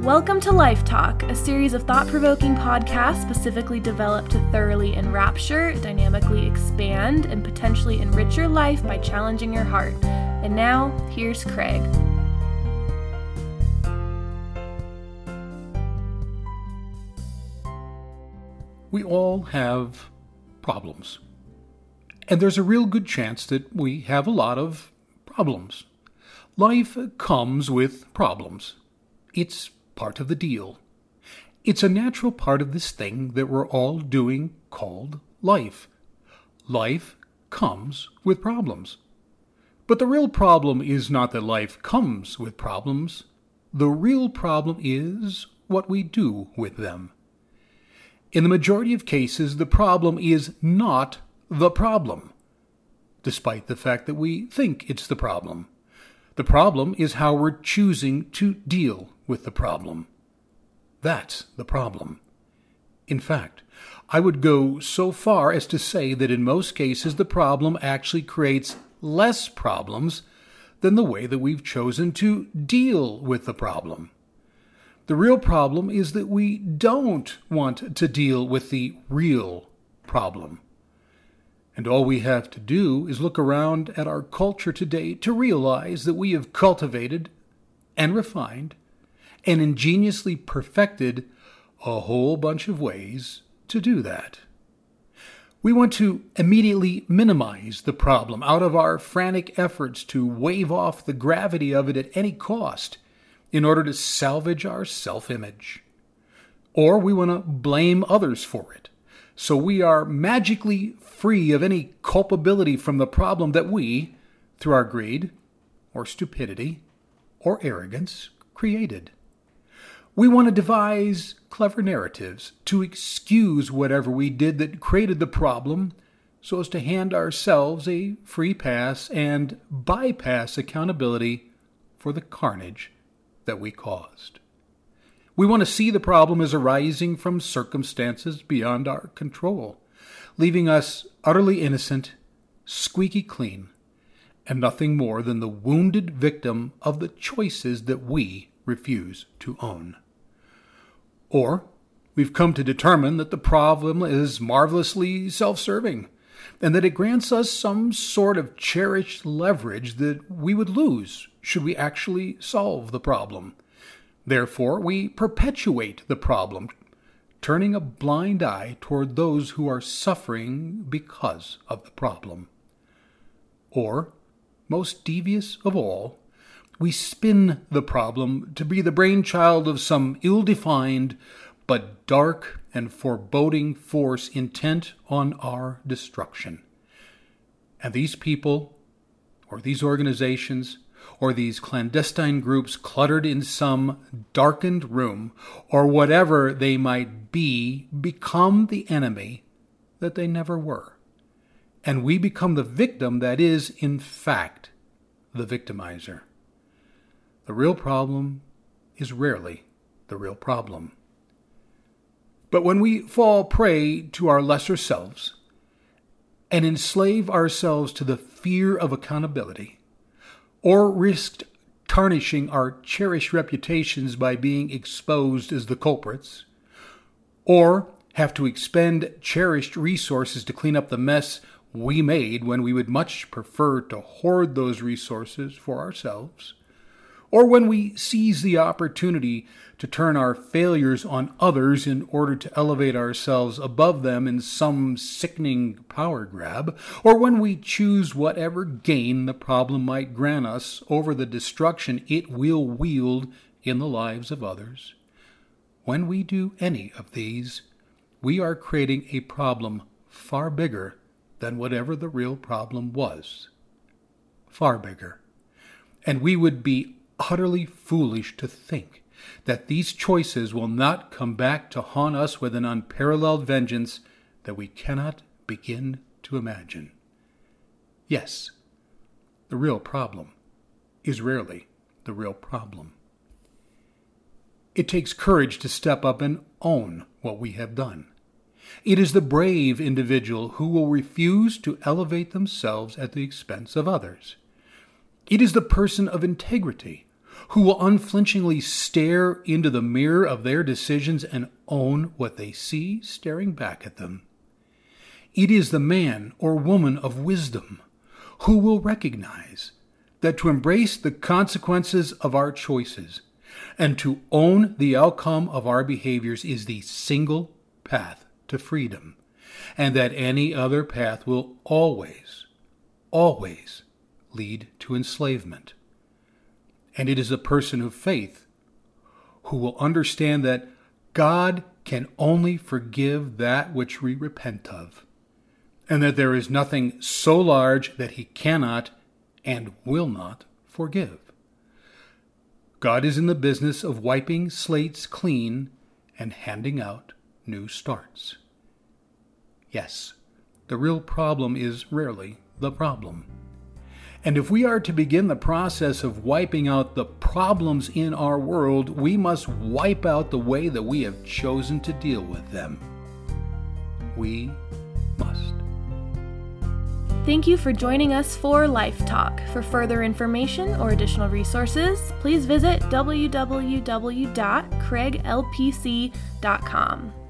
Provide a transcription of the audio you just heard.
Welcome to Life Talk, a series of thought provoking podcasts specifically developed to thoroughly enrapture, dynamically expand, and potentially enrich your life by challenging your heart. And now, here's Craig. We all have problems. And there's a real good chance that we have a lot of problems. Life comes with problems. It's part of the deal. It's a natural part of this thing that we're all doing called life. Life comes with problems. But the real problem is not that life comes with problems. The real problem is what we do with them. In the majority of cases, the problem is not the problem, despite the fact that we think it's the problem. The problem is how we're choosing to deal with the problem. That's the problem. In fact, I would go so far as to say that in most cases the problem actually creates less problems than the way that we've chosen to deal with the problem. The real problem is that we don't want to deal with the real problem. And all we have to do is look around at our culture today to realize that we have cultivated and refined and ingeniously perfected a whole bunch of ways to do that. We want to immediately minimize the problem out of our frantic efforts to wave off the gravity of it at any cost in order to salvage our self image. Or we want to blame others for it, so we are magically free of any culpability from the problem that we, through our greed, or stupidity, or arrogance, created. We want to devise clever narratives to excuse whatever we did that created the problem so as to hand ourselves a free pass and bypass accountability for the carnage that we caused. We want to see the problem as arising from circumstances beyond our control, leaving us utterly innocent, squeaky clean, and nothing more than the wounded victim of the choices that we refuse to own. Or we've come to determine that the problem is marvelously self serving, and that it grants us some sort of cherished leverage that we would lose should we actually solve the problem. Therefore, we perpetuate the problem, turning a blind eye toward those who are suffering because of the problem. Or, most devious of all, we spin the problem to be the brainchild of some ill defined but dark and foreboding force intent on our destruction. And these people, or these organizations, or these clandestine groups cluttered in some darkened room, or whatever they might be, become the enemy that they never were. And we become the victim that is, in fact, the victimizer. The real problem is rarely the real problem. But when we fall prey to our lesser selves and enslave ourselves to the fear of accountability, or risk tarnishing our cherished reputations by being exposed as the culprits, or have to expend cherished resources to clean up the mess we made when we would much prefer to hoard those resources for ourselves, or when we seize the opportunity to turn our failures on others in order to elevate ourselves above them in some sickening power grab, or when we choose whatever gain the problem might grant us over the destruction it will wield in the lives of others. When we do any of these, we are creating a problem far bigger than whatever the real problem was. Far bigger. And we would be utterly foolish to think that these choices will not come back to haunt us with an unparalleled vengeance that we cannot begin to imagine. Yes, the real problem is rarely the real problem. It takes courage to step up and own what we have done. It is the brave individual who will refuse to elevate themselves at the expense of others. It is the person of integrity who will unflinchingly stare into the mirror of their decisions and own what they see staring back at them. It is the man or woman of wisdom who will recognize that to embrace the consequences of our choices and to own the outcome of our behaviors is the single path to freedom, and that any other path will always, always lead to enslavement. And it is a person of faith who will understand that God can only forgive that which we repent of, and that there is nothing so large that he cannot and will not forgive. God is in the business of wiping slates clean and handing out new starts. Yes, the real problem is rarely the problem. And if we are to begin the process of wiping out the problems in our world, we must wipe out the way that we have chosen to deal with them. We must. Thank you for joining us for Life Talk. For further information or additional resources, please visit www.craiglpc.com.